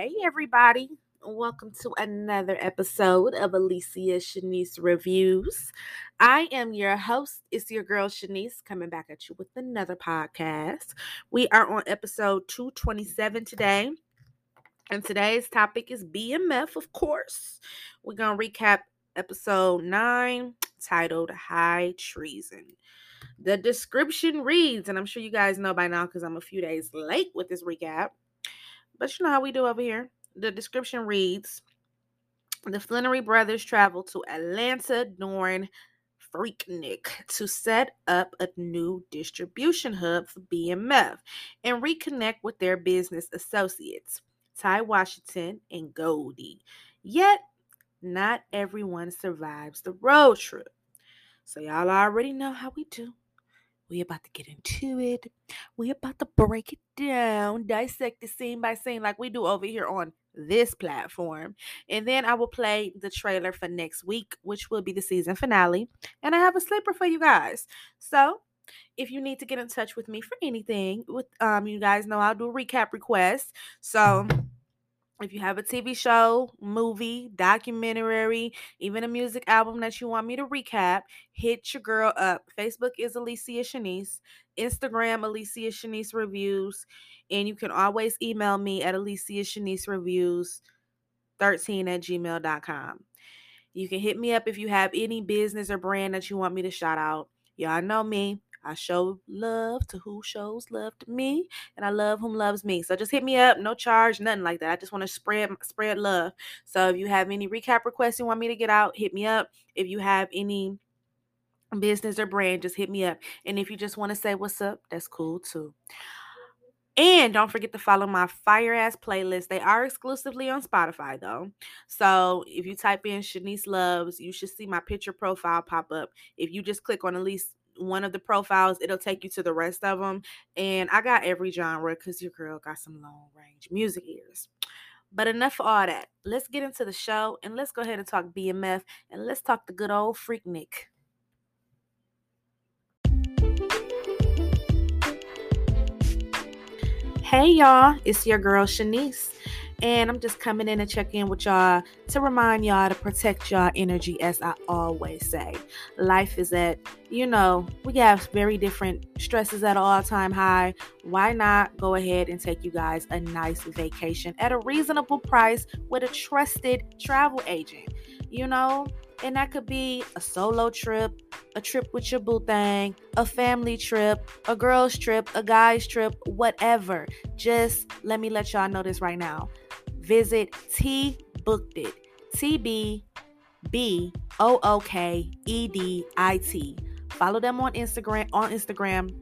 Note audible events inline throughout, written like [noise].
Hey, everybody. Welcome to another episode of Alicia Shanice Reviews. I am your host. It's your girl Shanice coming back at you with another podcast. We are on episode 227 today. And today's topic is BMF, of course. We're going to recap episode 9 titled High Treason. The description reads, and I'm sure you guys know by now because I'm a few days late with this recap, but you know how we do over here the description reads The Flenory brothers travel to Atlanta during Freaknik to set up a new distribution hub for BMF and reconnect with their business associates, Ty Washington and Goldie. Yet, not everyone survives the road trip. So, y'all already know how we do. We about to get into it. We about to break it down, dissect it scene by scene like we do over here on this platform. And then I will play the trailer for next week, which will be the season finale. And I have a sleeper for you guys. So if you need to get in touch with me for anything, with um, you guys know I'll do a recap request. So if you have a TV show, movie, documentary, even a music album that you want me to recap, hit your girl up. Facebook is Alicia Shanice, Instagram Alicia Shanice Reviews, and you can always email me at Alicia Shanice Reviews 13 at gmail.com. You can hit me up if you have any business or brand that you want me to shout out. Y'all know me. I show love to who shows love to me, and I love whom loves me. So just hit me up, no charge, nothing like that. I just want to spread spread love. So if you have any recap requests you want me to get out, hit me up. If you have any business or brand, just hit me up. And if you just want to say what's up, that's cool too. And don't forget to follow my fire ass playlist. They are exclusively on Spotify though. So if you type in Shanice Loves, you should see my picture profile pop up. If you just click on at least one of the profiles, it'll take you to the rest of them. And I got every genre because your girl got some long range music ears. But enough for all that. Let's get into the show and let's go ahead and talk BMF and let's talk the good old Freaknik. Hey y'all, it's your girl Shanice. And I'm just coming in to check in with y'all to remind y'all to protect y'all energy, as I always say. Life is at, you know, we have very different stresses at all time high. Why not go ahead and take you guys a nice vacation at a reasonable price with a trusted travel agent? You know, and that could be a solo trip, a trip with your boo thing, a family trip, a girl's trip, a guy's trip, whatever. Just let me let y'all know this right now visit T Booked It. T B B O O K E D I T. Follow them on Instagram on Instagram,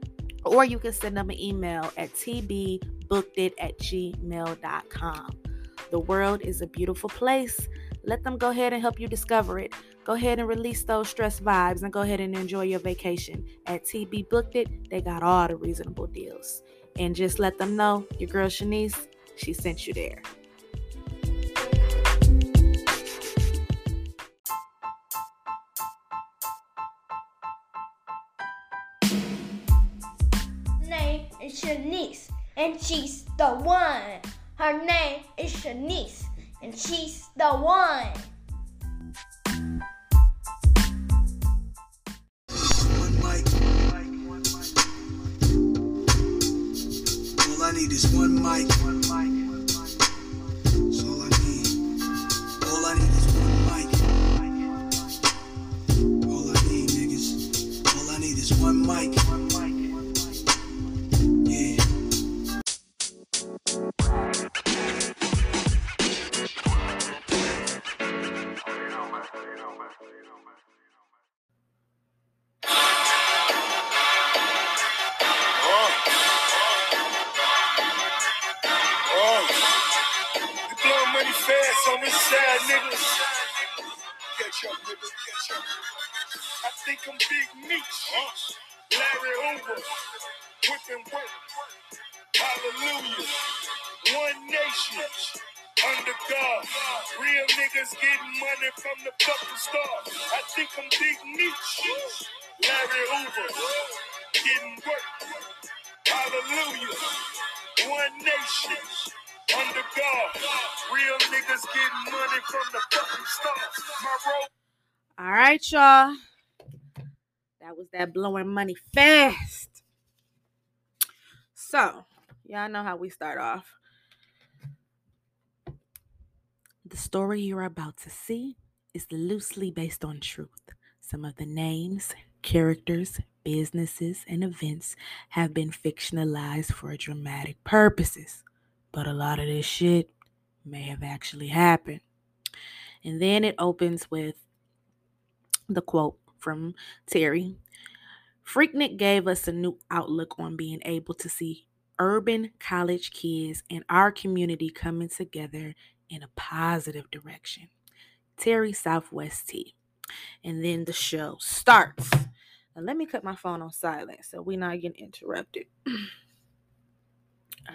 or you can send them an email at tbbookedit at gmail.com. The world is a beautiful place. Let them go ahead and help you discover it. Go ahead and release those stress vibes and go ahead and enjoy your vacation. At TB Booked It, they got all the reasonable deals. And just let them know your girl Shanice, she sent you there. And she's the one. Her name is Shanice, and she's the one. Hallelujah. One nation. Under God. Real niggas getting money from the fucking start. I think I'm Big Meech. Larry Hoover. Getting work. Hallelujah. One nation under God. Real niggas getting money from the fucking stars. My road. All right, y'all. That was that blowing money fast. So, y'all know how we start off. The story you're about to see is loosely based on truth. Some of the names, characters, businesses, and events have been fictionalized for dramatic purposes, but a lot of this shit may have actually happened. And then it opens with the quote from Terry Freaknik gave us a new outlook on being able to see urban college kids and our community coming together in a positive direction. Terry Southwest T. And then the show starts. Now let me cut my phone on silent so we're not getting interrupted. [clears throat] All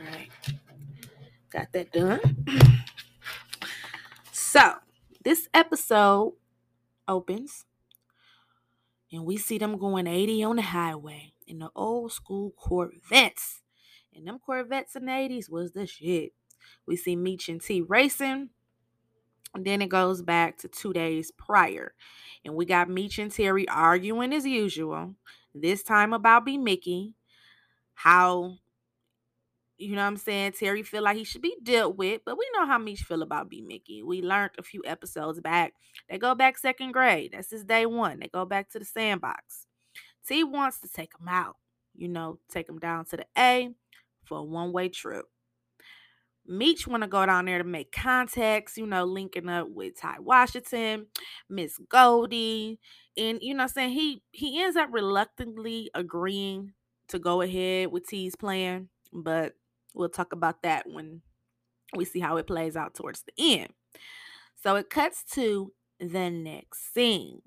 right. Got that done. [clears throat] so this episode opens and we see them going 80 on the highway in the old school Corvettes. And them Corvettes in the 80s was the shit. We see Meech and T racing. And then it goes back to two days prior. And we got Meech and Terry arguing as usual. This time about B Mickey. How you know what I'm saying? Terry feel like he should be dealt with, but we know how Meech feel about B Mickey. We learned a few episodes back. They go back second grade. That's his day one. They go back to the sandbox. T wants to take him out, you know, take him down to the A for a one-way trip. Meech want to go down there to make contacts, you know, linking up with Ty Washington, Miss Goldie, and you know, what I'm saying he he ends up reluctantly agreeing to go ahead with T's plan, but we'll talk about that when we see how it plays out towards the end. So it cuts to the next scene.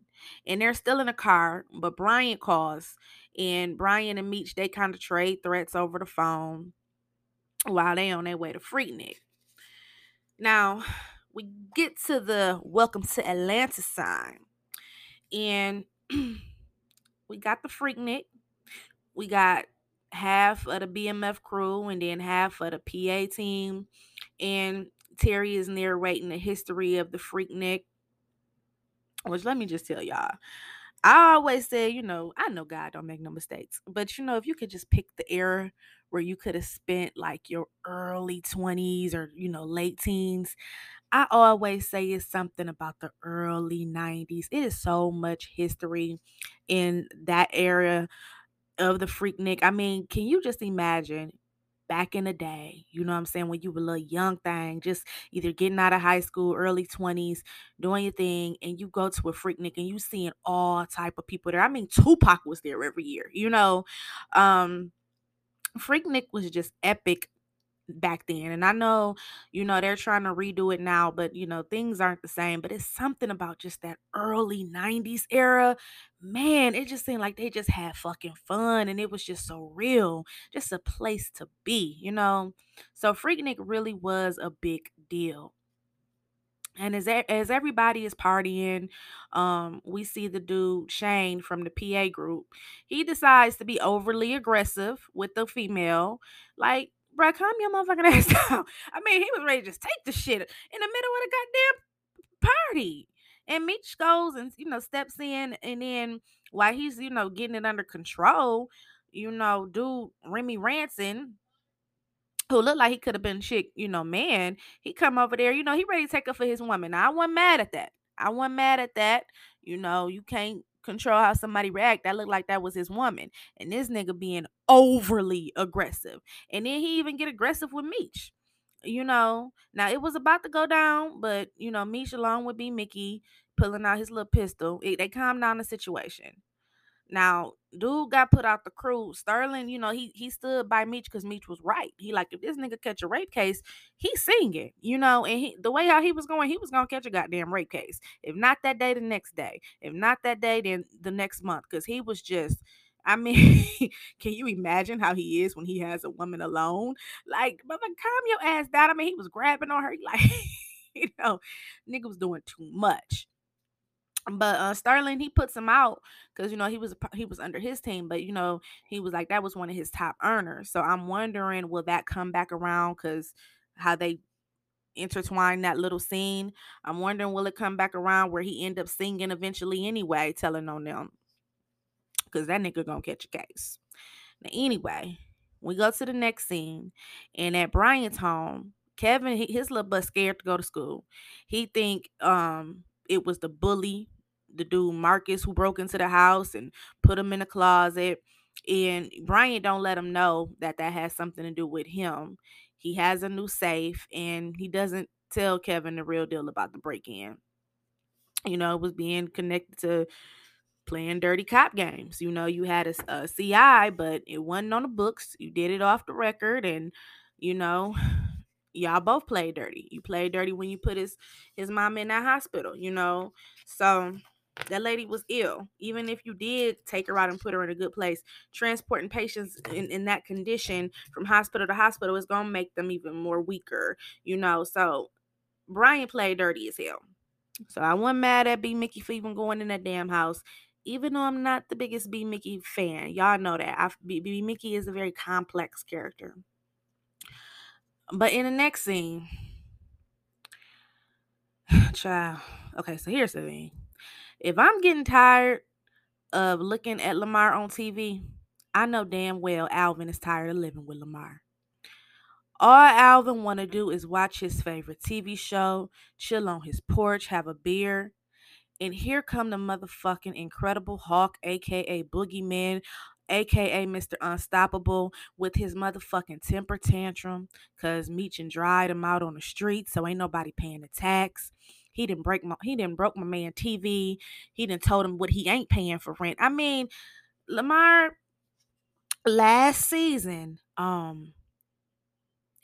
And they're still in a car, but Brian calls, and Brian and Meech they kind of trade threats over the phone while they on their way to Freaknik. Now we get to the welcome to Atlanta sign, and [clears throat] we got the Freaknik. We got half of the BMF crew and then half of the PA team. And Terry is narrating the history of the Freaknik. Which let me just tell y'all. I always say, you know, I know God don't make no mistakes, but you know, if you could just pick the era where you could have spent like your early 20s or, you know, late teens, I always say it's something about the early 90s. It is so much history in that era of the Freaknik. I mean, can you just imagine back in the day, you know what I'm saying, when you were a little young thing, just either getting out of high school, early 20s, doing your thing, and you go to a Freaknik and you seeing all type of people there. I mean, Tupac was there every year, you know. Um Freaknik was just epic back then. And I know, you know, they're trying to redo it now, but you know, things aren't the same. But it's something about just that early 90s era. Man, it just seemed like they just had fucking fun and it was just so real. Just a place to be, you know. So Freaknik really was a big deal. And as as everybody is partying, um, we see the dude Shane from the PA group. He decides to be overly aggressive with the female. Like, bruh, calm your motherfucking [laughs] ass down. I mean, he was ready to just take the shit in the middle of the goddamn party. And Meech goes and you know steps in, and then while he's you know getting it under control, you know, dude Remy Ranson who looked like he could have been chick, you know, man, he come over there, you know, he ready to take up for his woman. Now, I wasn't mad at that. I wasn't mad at that. You know, you can't control how somebody react. That looked like that was his woman. And this nigga being overly aggressive. And then he even get aggressive with Meech. You know, now it was about to go down, but you know, Meech along with B Mickey pulling out his little pistol. It, they calmed down the situation. Now, dude got put out the crew. Sterling, you know, he he stood by Meech because Meech was right. He like, if this nigga catch a rape case, he's singing, you know, and he the way how he was going, he was gonna catch a goddamn rape case. If not that day, the next day. If not that day, then the next month. Cause he was just I mean, [laughs] can you imagine how he is when he has a woman alone? Like, but like, calm your ass down. I mean, he was grabbing on her, [laughs] like, you know, nigga was doing too much but uh Sterling he puts him out because you know he was he was under his team, but you know he was like that was one of his top earners. So I'm wondering will that come back around because how they intertwine that little scene. I'm wondering will it come back around where he end up singing eventually anyway, telling on them. Cause that nigga gonna catch a case. Now, anyway, we go to the next scene, and at Brian's home, Kevin, his little butt scared to go to school. He think um it was the bully, the dude Marcus, who broke into the house and put him in a closet. And Brian don't let him know that that has something to do with him. He has a new safe, and he doesn't tell Kevin the real deal about the break-in. You know, it was being connected to playing dirty cop games. You know, you had a, a CI, but it wasn't on the books. You did it off the record, and you know, [sighs] y'all both played dirty. You played dirty when you put his his mom in that hospital. You know, so that lady was ill. Even if you did take her out and put her in a good place, transporting patients in, in that condition from hospital to hospital is gonna make them even more weaker. You know, so Brian played dirty as hell. So I wasn't mad at B Mickey for even going in that damn house even though I'm not the biggest B Mickey fan, y'all know that I, B, B Mickey is a very complex character. But in the next scene, [sighs] child. Okay, so here's the thing: if I'm getting tired of looking at Lamar on TV, I know damn well Alvin is tired of living with Lamar. All Alvin want to do is watch his favorite TV show, chill on his porch, have a beer, and here come the motherfucking Incredible Hulk, aka Boogeyman, aka Mr. Unstoppable, with his motherfucking temper tantrum. Cause Meechin dried him out on the street, so ain't nobody paying the tax. He didn't break my he didn't broke my man TV. He didn't told him what he ain't paying for rent. I mean, Lamar last season, um,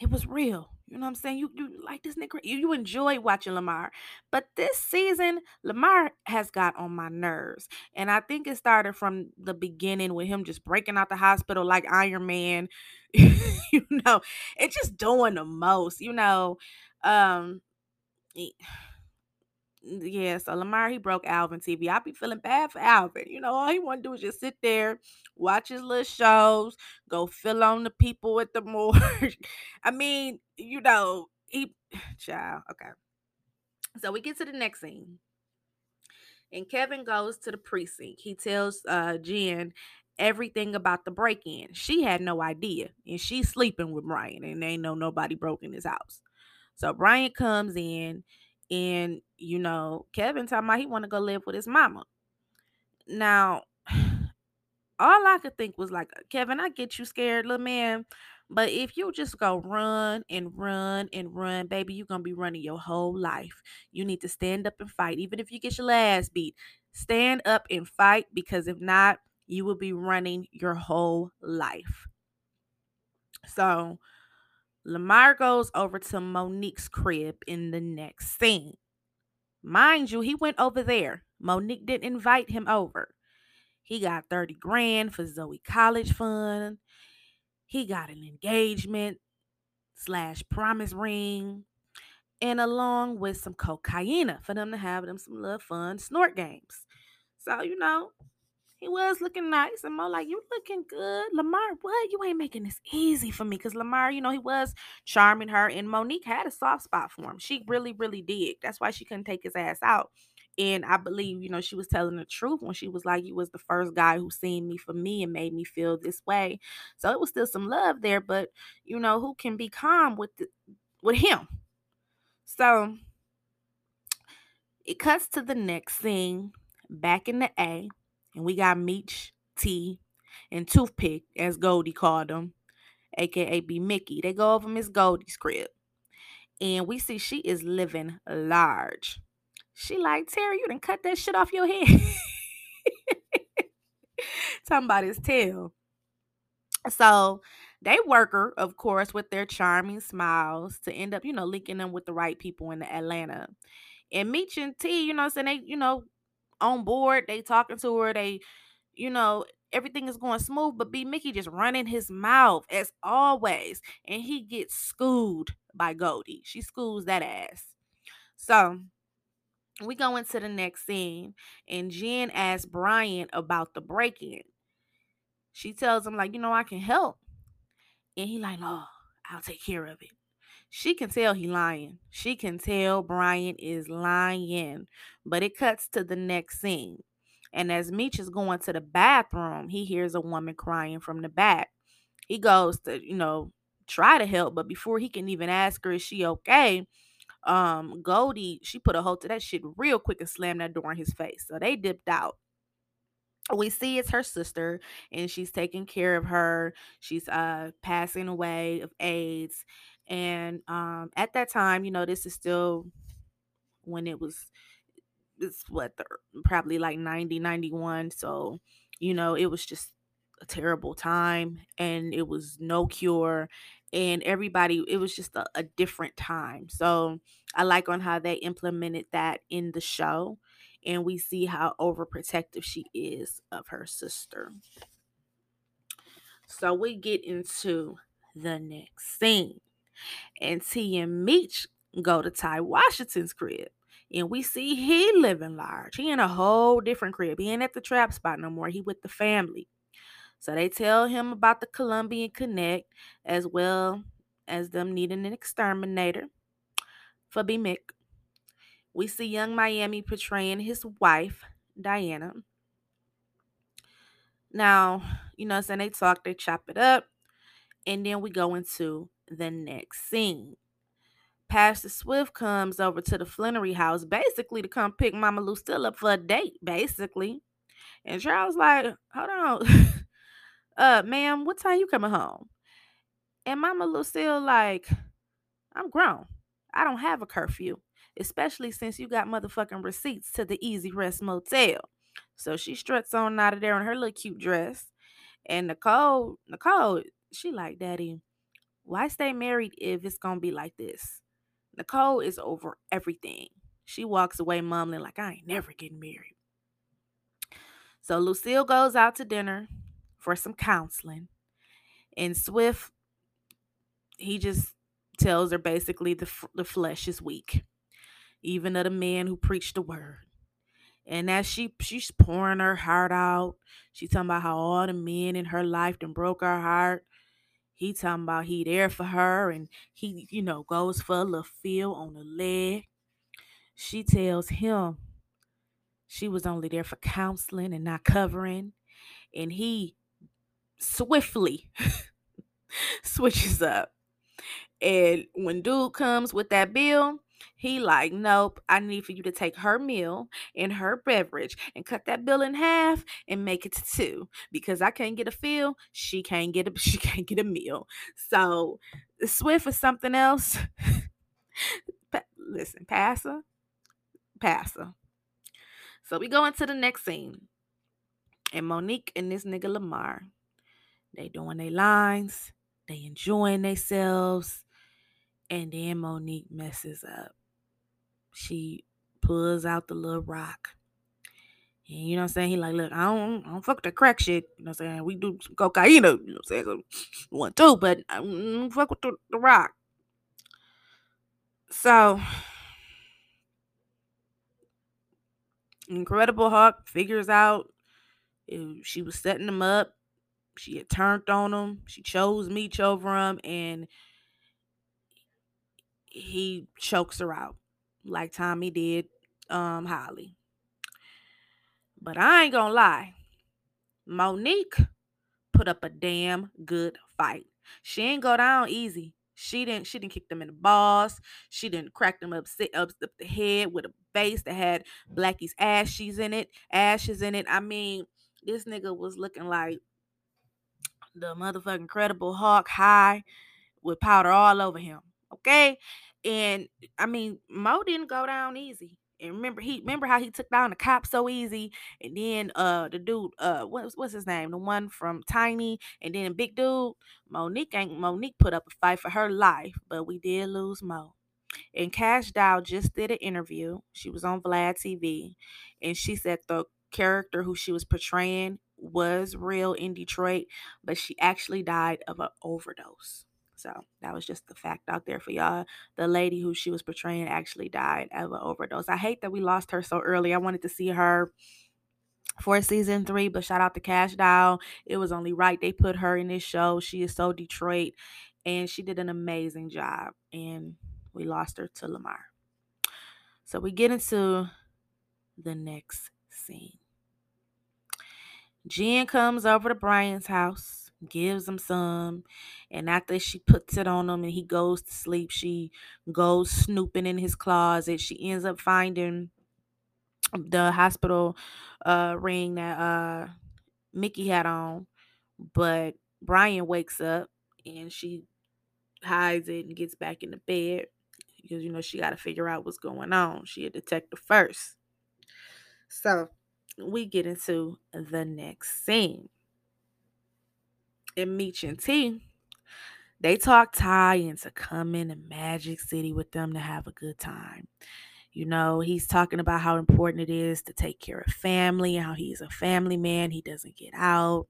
it was real. You know what I'm saying? You you like this nigga. You, you enjoy watching Lamar. But this season, Lamar has got on my nerves. And I think it started from the beginning with him just breaking out the hospital like Iron Man. [laughs] you know, it's just doing the most, you know. Um yeah, so Lamar he broke Alvin TV. I be feeling bad for Alvin. You know, all he want to do is just sit there, watch his little shows, go fill on the people at the [laughs] morgue. I mean, you know, he [sighs] child. Okay. So we get to the next scene. And Kevin goes to the precinct. He tells uh Jen everything about the break-in. She had no idea. And she's sleeping with Brian. And they know nobody broke in his house. So Brian comes in and you know, Kevin talking about he want to go live with his mama. Now, [sighs] all I could think was like, uh, Kevin, I get you scared, little man. But if you just go run and run and run, baby, you're gonna be running your whole life. You need to stand up and fight. Even if you get your last beat, stand up and fight because if not, you will be running your whole life. So Lamar goes over to Monique's crib in the next scene. Mind you, he went over there. Monique didn't invite him over. He got 30 grand for Zoe college fund. He got an engagement slash promise ring. And along with some cocaine for them to have them some little fun snort games. So, you know, he was looking nice and more like you looking good. Lamar what? You ain't making this easy for me. Because lamar you know he was charming her and monique had a soft spot for him. She really really did. That's why she couldn't take his ass out. And i believe you know she was telling the truth when she was like you was the first guy who seen me for me and made me feel this way. So it was still some love there but you know who can be calm with the, with him? So it cuts to the next scene back in the a and we got Meech, T, and Toothpick, as Goldie called them, aka B Mickey. They go over Miss Goldie's crib. And we see she is living large. She like, Terry, you didn't cut that shit off your head. [laughs] Talking about his tail. So they work her, of course, with their charming smiles to end up, you know, linking them with the right people in Atlanta. And Meech and T, you know, saying they, you know, on board. They talking to her. They, you know, everything is going smooth. But B Mickey just running his mouth as always, and he gets schooled by Goldie. She schools that ass. So we go into the next scene, and Jen asks Brian about the break-in. She tells him like, you know, I can help, and he like, oh, I'll take care of it. She can tell he lying. She can tell Brian is lying. But it cuts to the next scene. And as Meech is going to the bathroom, he hears a woman crying from the back. He goes to, you know, try to help, but before he can even ask her, is she okay? Um, Goldie, she put a hold to that shit real quick and slammed that door in his face. So they dipped out we see it's her sister and she's taking care of her she's uh passing away of aids and um at that time you know this is still when it was it's what the, probably like 90 91 so you know it was just a terrible time and it was no cure and everybody it was just a, a different time so i like on how they implemented that in the show and we see how overprotective she is of her sister. So we get into the next scene. And T and Meech go to Ty Washington's crib. And we see he living large. He in a whole different crib. He ain't at the trap spot no more. He with the family. So they tell him about the Colombian Connect as well as them needing an exterminator for B Mick we see young Miami portraying his wife, Diana. Now, you know, saying they talk, they chop it up, and then we go into the next scene. Pastor Swift comes over to the Flenory house basically to come pick Mama Lucille up for a date, basically. And Charles like, hold on. [laughs] uh, ma'am, what time you coming home? And Mama Lucille like, I'm grown. I don't have a curfew especially since you got motherfucking receipts to the Easy Rest Motel. So she struts on out of there in her little cute dress. And Nicole, Nicole, she like, Daddy, why stay married if it's gonna be like this? Nicole is over everything. She walks away mumbling like I ain't never getting married. So Lucille goes out to dinner for some counseling. And Swift, he just tells her basically the, the flesh is weak even of the man who preached the word. And as she she's pouring her heart out, she's talking about how all the men in her life done broke her heart. He talking about he there for her and he, you know, goes for a little feel on the leg. She tells him she was only there for counseling and not covering. And he swiftly [laughs] switches up. And when dude comes with that bill, he like, nope, I need for you to take her meal and her beverage and cut that bill in half and make it to two because I can't get a feel, she can't get a [laughs] she can't get a meal. So Swift is something else. [laughs] pa- listen, passer, passer. So we go into the next scene. And Monique and this nigga Lamar, they doing their lines, they enjoying themselves, and then Monique messes up she pulls out the little rock. And you know what I'm saying? He like, look, I don't, I don't fuck the crack shit. You know what I'm saying? We do some cocaine, you know what I'm saying? [laughs] One, two, but I don't fuck with the, the rock. So, Incredible Hulk figures out she was setting him up. She had turned on him. She chose Meech over him, and he chokes her out like Tommy did um Holly. But I ain't gonna lie. Monique put up a damn good fight. She ain't go down easy. She didn't she didn't kick them in the balls. She didn't crack them up, sit up, up the head with a base that had Blackie's ashes in it, ashes in it. I mean, this nigga was looking like the motherfucking credible Hulk high with powder all over him. Okay. And I mean, Mo didn't go down easy. And remember, he remember how he took down the cop so easy, and then uh the dude uh what's what's his name, the one from Tiny, and then big dude Monique ain't Monique put up a fight for her life, but we did lose Mo. And Cash Doll just did an interview. She was on Vlad TV, and she said the character who she was portraying was real in Detroit, but she actually died of an overdose. So that was just the fact out there for y'all. The lady who she was portraying actually died of an overdose. I hate that we lost her so early. I wanted to see her for season three, but shout out to Cash Doll. It was only right they put her in this show. She is so Detroit. and she did an amazing job. And we lost her to Lamar. So we get into the next scene. Jen comes over to Brian's house, gives him some, and after she puts it on him and he goes to sleep, she goes snooping in his closet. She ends up finding the hospital uh ring that uh Mickey had on, but Brian wakes up and she hides it and gets back in the bed because you know she got to figure out what's going on. She a detective first. So we get into the next scene. And Meech and T, they talk Ty into coming to Magic City with them to have a good time. You know, he's talking about how important it is to take care of family, how he's a family man, he doesn't get out.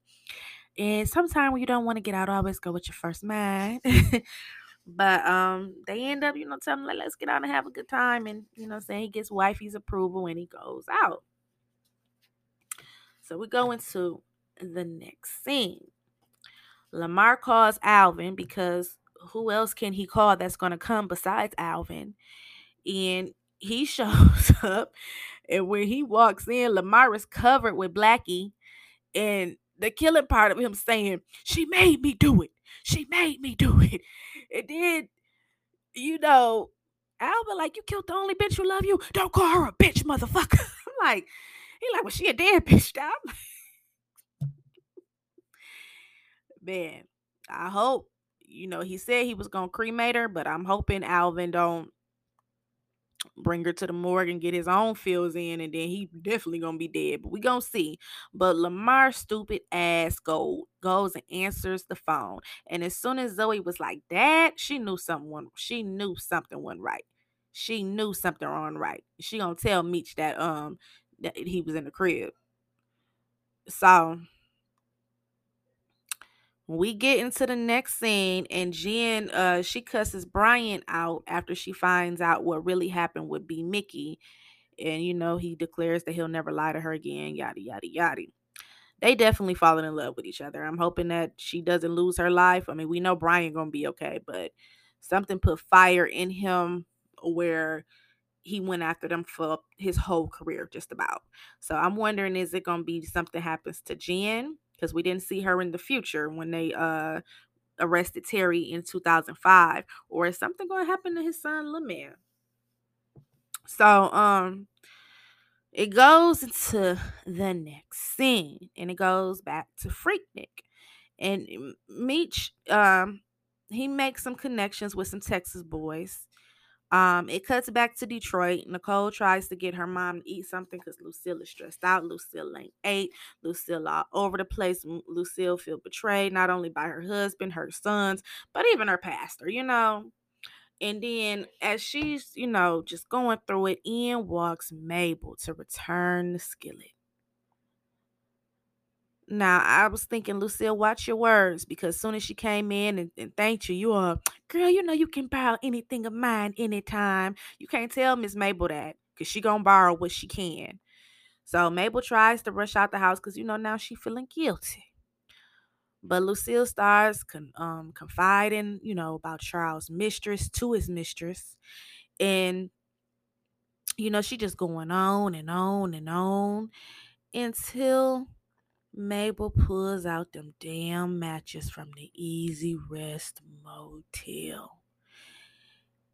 And sometimes when you don't want to get out, always go with your first mind. [laughs] but um they end up, you know, telling him, like, let's get out and have a good time. And, you know, saying he gets wifey's approval and he goes out. So we go into the next scene. Lamar calls Alvin because who else can he call that's going to come besides Alvin? And he [laughs] shows up, and when he walks in, Lamar is covered with Blackie, and the killing part of him saying, She made me do it. She made me do it. And then, you know, Alvin, like, you killed the only bitch who love you. Don't call her a bitch, motherfucker. [laughs] I'm like, he like, well, she a dead bitch. Stop. Man, I hope, you know, he said he was gonna cremate her, but I'm hoping Alvin don't bring her to the morgue and get his own feels in, and then he definitely gonna be dead. But we gonna see. But Lamar stupid ass go goes and answers the phone, and as soon as Zoe was like, "Dad," she knew something. She knew something wasn't right. She knew something wrong right. She gonna tell Meech that um that he was in the crib. So we get into the next scene and Jen uh she cusses Brian out after she finds out what really happened with B Mickey. And you know, he declares that he'll never lie to her again, yada yada yada. They definitely falling in love with each other. I'm hoping that she doesn't lose her life. I mean, we know Brian gonna be okay, but something put fire in him where he went after them for his whole career, just about. So I'm wondering, is it gonna be something happens to Jen? Because we didn't see her in the future when they uh arrested Terry in 2005 or is something going to happen to his son Lemon? So um it goes into the next scene and it goes back to Freaknik. And Meech um he makes some connections with some Texas boys um, it cuts back to Detroit. Nicole tries to get her mom to eat something because Lucille is stressed out. Lucille ain't ate. Lucille all over the place. Lucille feel betrayed not only by her husband, her sons, but even her pastor, you know. And then as she's, you know, just going through it, in walks Mabel to return the skillet. Now I was thinking, Lucille, watch your words because as soon as she came in and, and thanked you, you are girl, you know you can borrow anything of mine anytime. You can't tell Miss Mabel that because she gonna borrow what she can. So Mabel tries to rush out the house because you know now she feeling guilty. But Lucille starts con- um, confiding, you know, about Charles' mistress to his mistress. And, you know, she just going on and on and on until Mabel pulls out them damn matches from the Easy Rest Motel.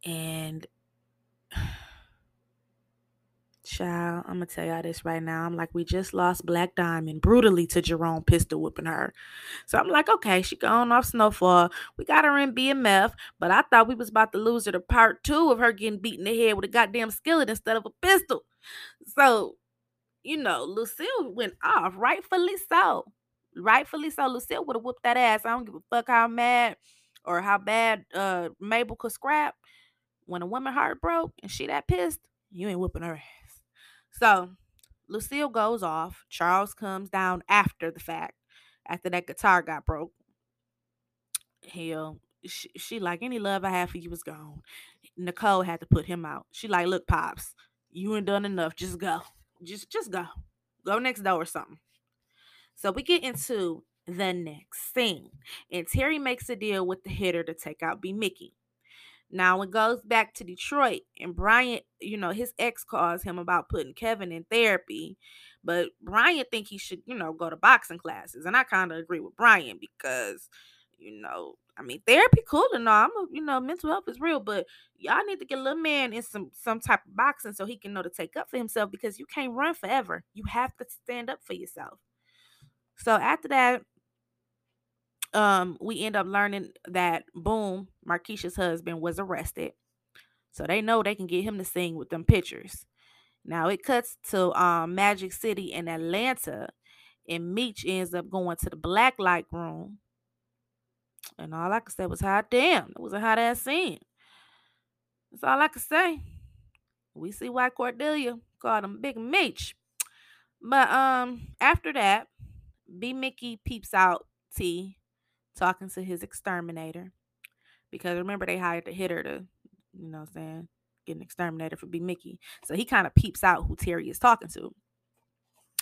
And [sighs] child, I'm gonna tell y'all this right now. I'm like, we just lost Black Diamond brutally to Jerome pistol whipping her. So I'm like, okay, she gone off Snowfall. We got her in BMF, but I thought we was about to lose her to part two of her getting beat in the head with a goddamn skillet instead of a pistol. So you know, Lucille went off, rightfully so. Rightfully so. Lucille would have whooped that ass. I don't give a fuck how mad or how bad uh Mabel could scrap. When a woman heart broke and she that pissed, you ain't whooping her ass. So Lucille goes off. Charles comes down after the fact, after that guitar got broke. Hell, she, she like any love I have for you was gone. Nicole had to put him out. She like, look, pops, you ain't done enough. Just go just just go. Go next door or something. So we get into the next scene. And Terry makes a deal with the hitter to take out B. Mickey. Now it goes back to Detroit, and Bryant, you know, his ex calls him about putting Kevin in therapy, but Bryant think he should, you know, go to boxing classes, and I kind of agree with Bryant because, you know, I mean, therapy cool and all. I'm, a, you know, mental health is real, but y'all need to get a little man in some some type of boxing so he can know to take up for himself because you can't run forever. You have to stand up for yourself. So after that, um, we end up learning that Boone, Marquisha's husband was arrested. So they know they can get him to sing with them pictures. Now it cuts to um Magic City in Atlanta, and Meech ends up going to the black light room. And all I could say was hot damn. It was a hot ass scene. That's all I could say. We see why Cordelia called him Big Meech. But um after that, B Mickey peeps out T talking to his exterminator. Because remember they hired the hitter to, you know what I'm saying, get an exterminator for B Mickey. So he kind of peeps out who Terry is talking to.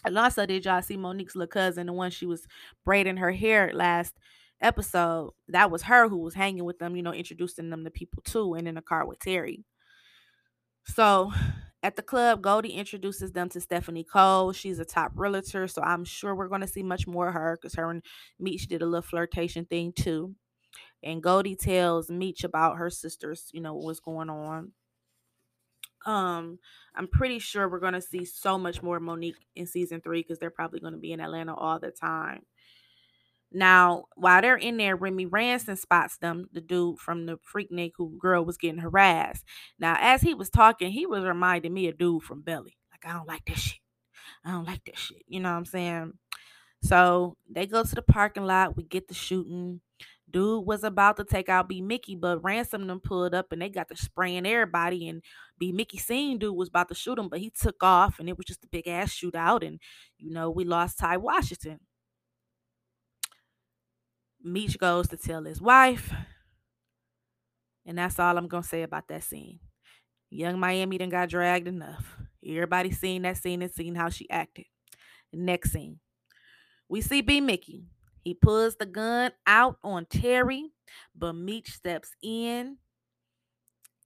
And also, did y'all see Monique's little cousin, the one she was braiding her hair last episode? That was her who was hanging with them, you know, introducing them to people too, and in the car with Terry. So at the club, Goldie introduces them to Stephanie Cole. She's a top realtor, so I'm sure we're going to see much more of her because her and Meech did a little flirtation thing too. And Goldie tells Meech about her sisters, you know, what's going on. Um, I'm pretty sure we're gonna see so much more Monique in season three because they're probably gonna be in Atlanta all the time. Now, while they're in there, Remy Ranson spots them, the dude from the Freaknik who girl was getting harassed. Now, as he was talking, he was reminding me of dude from Belly. Like, I don't like this shit. I don't like this shit. You know what I'm saying? So they go to the parking lot. We get the shooting. Dude was about to take out B Mickey, but Ransom them pulled up and they got to spraying everybody. And B Mickey seen dude was about to shoot him, but he took off and it was just a big ass shootout. And you know, we lost Ty Washington. Meech goes to tell his wife. And that's all I'm gonna say about that scene. Young Miami done got dragged enough. Everybody seen that scene and seen how she acted. Next scene. We see B Mickey. He pulls the gun out on Terry, but Meech steps in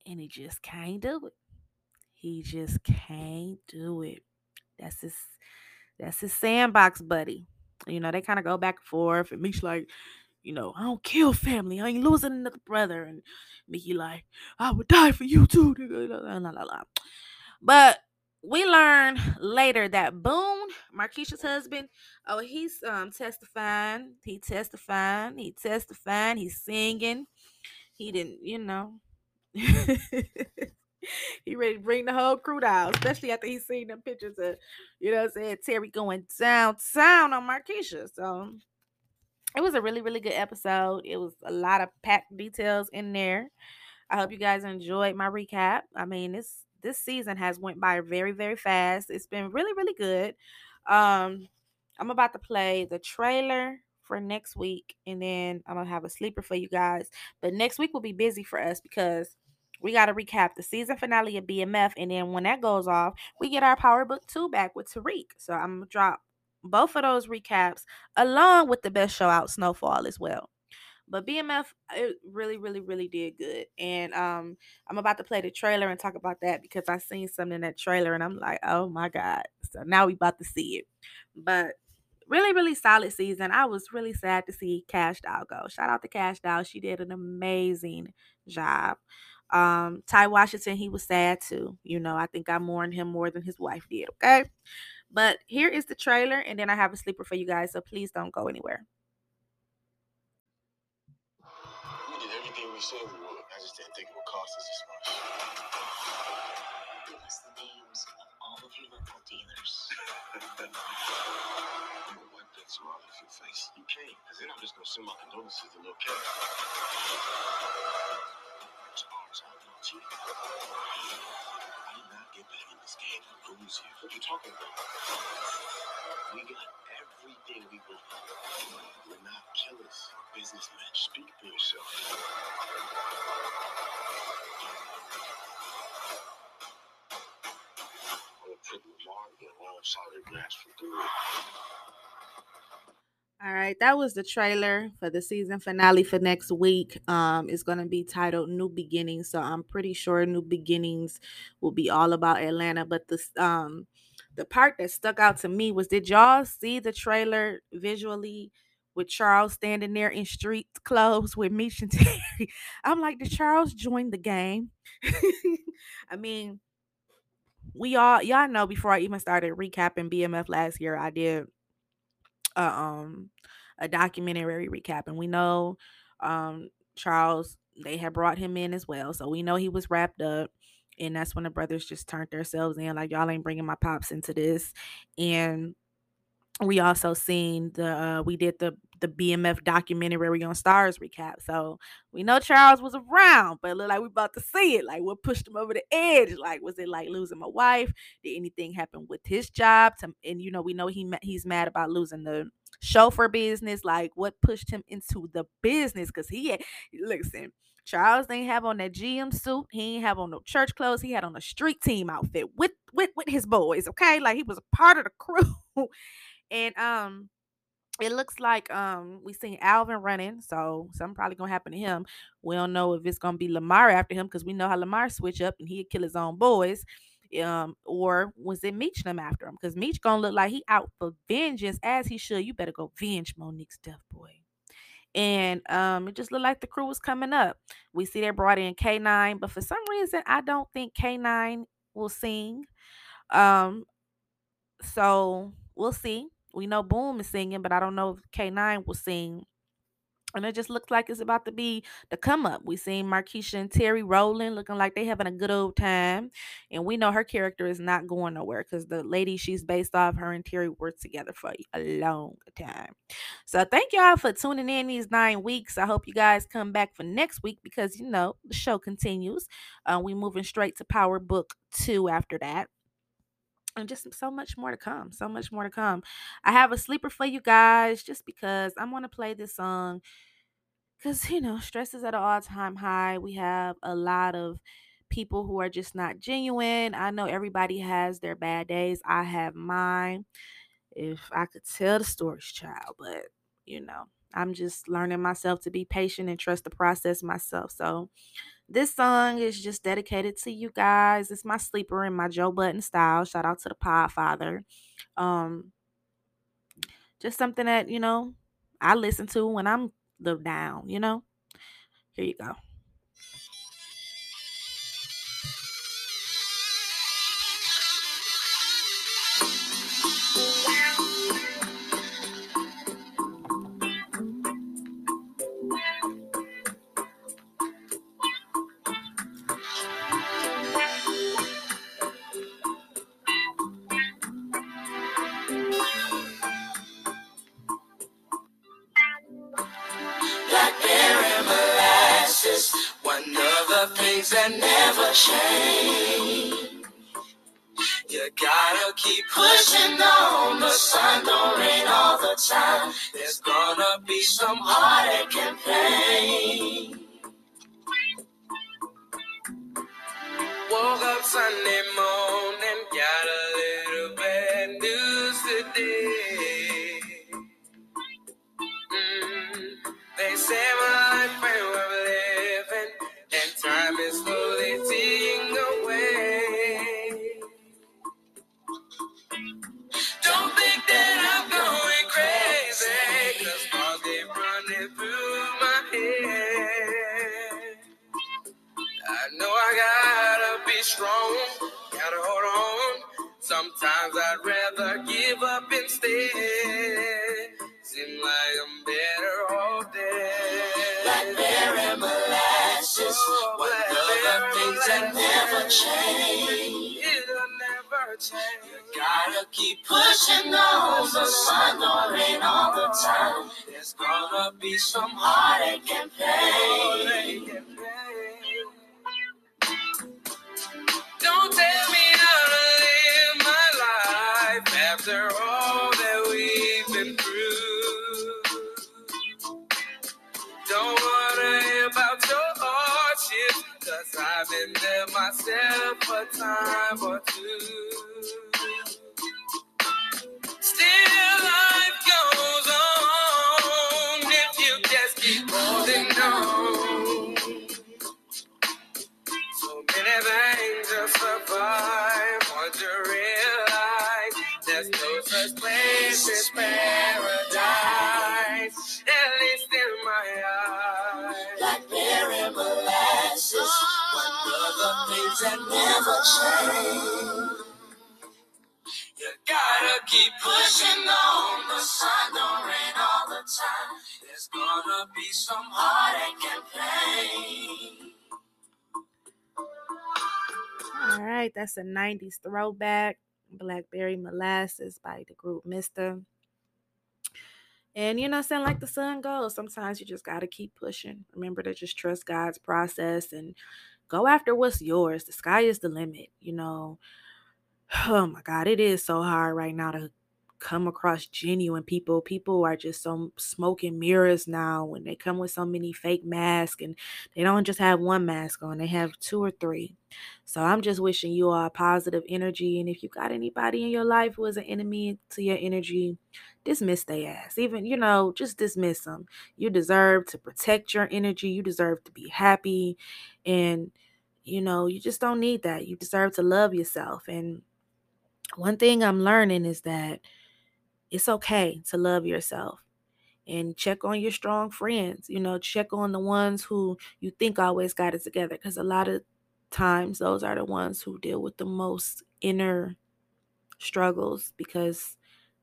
and he just can't do it. He just can't do it. That's his that's his sandbox buddy. You know, they kind of go back and forth, and Meech like, you know, I don't kill family. I ain't losing another brother. And Mickey like, I would die for you too. [laughs] But we learn later that Boone, Marquisha's husband, oh, he's um testifying. He testifying. He testifying. He's singing. He didn't, you know. [laughs] he ready to bring the whole crew down, especially after he seen them pictures of, you know, i saying Terry going downtown on Marquisha. So it was a really, really good episode. It was a lot of packed details in there. I hope you guys enjoyed my recap. I mean, this this season has went by very, very fast. It's been really, really good. Um, I'm about to play the trailer for next week, and then I'm gonna have a sleeper for you guys. But next week will be busy for us because we got to recap the season finale of BMF, and then when that goes off, we get our Power Book Two back with Tariq. So I'm gonna drop both of those recaps along with the best show out, Snowfall, as well. But BMF, it really, really, really did good. And um, I'm about to play the trailer and talk about that because I seen something in that trailer and I'm like, oh my God. So now we about to see it. But really, really solid season. I was really sad to see Cash Doll go. Shout out to Cash Doll. She did an amazing job. Um, Ty Washington, he was sad too. You know, I think I mourned him more than his wife did. Okay. But here is the trailer, and then I have a sleeper for you guys. So please don't go anywhere. we did everything we said we would. I just didn't think it would cost us this much. Give us the names of all of your local dealers. I'm gonna wipe that smile off your face. You can't, because then I'm just gonna send my condolences to Lil' Cat. It's ours, I know you. Get back in this game to lose you. What you talking about? We got everything we want. We're not killers, businessmen. Speak for yourself. I'm gonna put Lamar alongside the grass for three. All right, that was the trailer for the season finale for next week. Um, it's gonna be titled "New Beginnings," so I'm pretty sure "New Beginnings" will be all about Atlanta. But the um, the part that stuck out to me was, did y'all see the trailer visually with Charles standing there in street [laughs] clothes with Meech and Terry? I'm like, did Charles join the game? [laughs] I mean, we all y'all know before I even started recapping BMF last year, I did a um a documentary recap and we know um Charles they had brought him in as well so we know he was wrapped up and that's when the brothers just turned themselves in like y'all ain't bringing my pops into this and we also seen the uh, we did the the BMF documentary on Starz recap. So we know Charles was around, but it looked like we about to see it. Like what pushed him over the edge? Like was it like losing my wife? Did anything happen with his job? To, and you know we know he he's mad about losing the chauffeur business. Like what pushed him into the business? Because he had listen. Charles didn't have on that GM suit. He ain't have on no church clothes. He had on a street team outfit with with with his boys. Okay, like he was a part of the crew. [laughs] and um it looks like um we seen Alvin running, so something probably gonna happen to him. We don't know if it's gonna be Lamar after him because we know how Lamar switch up and he'd kill his own boys. Um, or was it Meech them after him? Because Meech gonna look like he out for vengeance as he should. You better go venge Monique's death, boy. And um, it just looked like the crew was coming up. We see they brought in K9, but for some reason, I don't think K9 will sing. Um, so we'll see. We know Boone is singing, but I don't know if K9 will sing. And it just looks like it's about to be the come up. We seen Marquisha and Terry rolling, looking like they having a good old time. And we know her character is not going nowhere because the lady she's based off, her and Terry worked together for a long time. So thank y'all for tuning in these nine weeks. I hope you guys come back for next week because you know the show continues. Uh, we moving straight to Power Book Two after that and just so much more to come. So much more to come. I have a sleeper for you guys just because I'm going to play this song because, you know, stress is at an all time high. We have a lot of people who are just not genuine. I know everybody has their bad days. I have mine. If I could tell the stories, child, but, you know, I'm just learning myself to be patient and trust the process myself. So, this song is just dedicated to you guys. It's my sleeper in my Joe Budden style. Shout out to the Podfather. Um, just something that you know I listen to when I'm the down. You know. Here you go. They never You gotta keep pushing on. The sun don't rain all the time. There's gonna be some heartache and pain. All right, that's a 90s throwback. Blackberry Molasses by the group Mista. And you know, saying like the sun goes, sometimes you just got to keep pushing. Remember to just trust God's process and go after what's yours. The sky is the limit, you know. [sighs] Oh my God, it is so hard right now to come across genuine people. People are just so smoking mirrors now when they come with so many fake masks and they don't just have one mask on, they have two or three. So I'm just wishing you all positive energy. And if you got anybody in your life who is an enemy to your energy, dismiss their ass. Even, you know, just dismiss them. You deserve to protect your energy. You deserve to be happy. And, you know, you just don't need that. You deserve to love yourself. And one thing I'm learning is that it's okay to love yourself and check on your strong friends. You know, check on the ones who you think always got it together because a lot of times those are the ones who deal with the most inner struggles because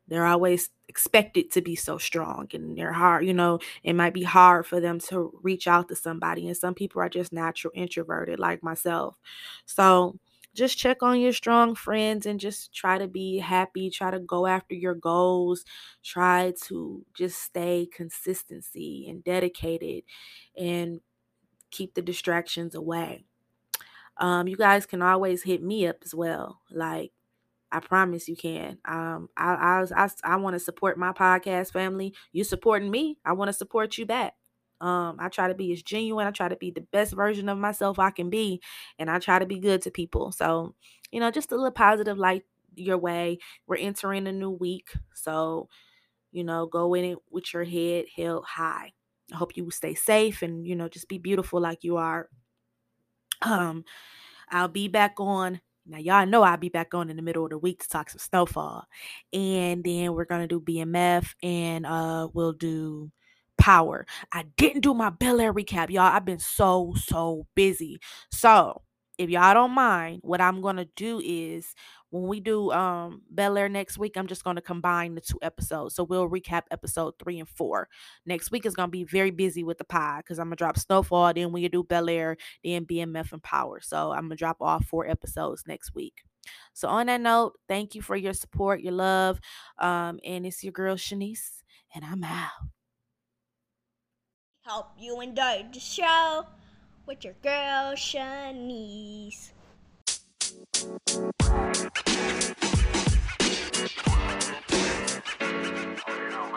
they're always expected to be so strong and they're hard you know it might be hard for them to reach out to somebody and some people are just natural introverted like myself so just check on your strong friends and just try to be happy try to go after your goals try to just stay consistency and dedicated and keep the distractions away um you guys can always hit me up as well like I promise you can. Um, I I I, I want to support my podcast family. You supporting me? I want to support you back. Um, I try to be as genuine. I try to be the best version of myself I can be, and I try to be good to people. So, you know, just a little positive light your way. We're entering a new week, so you know, go in it with your head held high. I hope you stay safe and you know just be beautiful like you are. Um, I'll be back on now, y'all know I'll be back on in the middle of the week to talk some snowfall. And then we're going to do BMF and uh we'll do power. I didn't do my Bel Air recap, y'all. I've been so, so busy. So, if y'all don't mind, what I'm going to do is when we do um Bel Air next week, I'm just going to combine the two episodes. So we'll recap episode three and four. Next week is going to be very busy with the pie because I'm going to drop Snowfall, then we do Bel Air, then BMF and Power. So I'm going to drop all four episodes next week. So on that note, thank you for your support, your love. Um, and it's your girl Shanise, and I'm out. Hope you enjoyed the show with your girl Shanise. You know,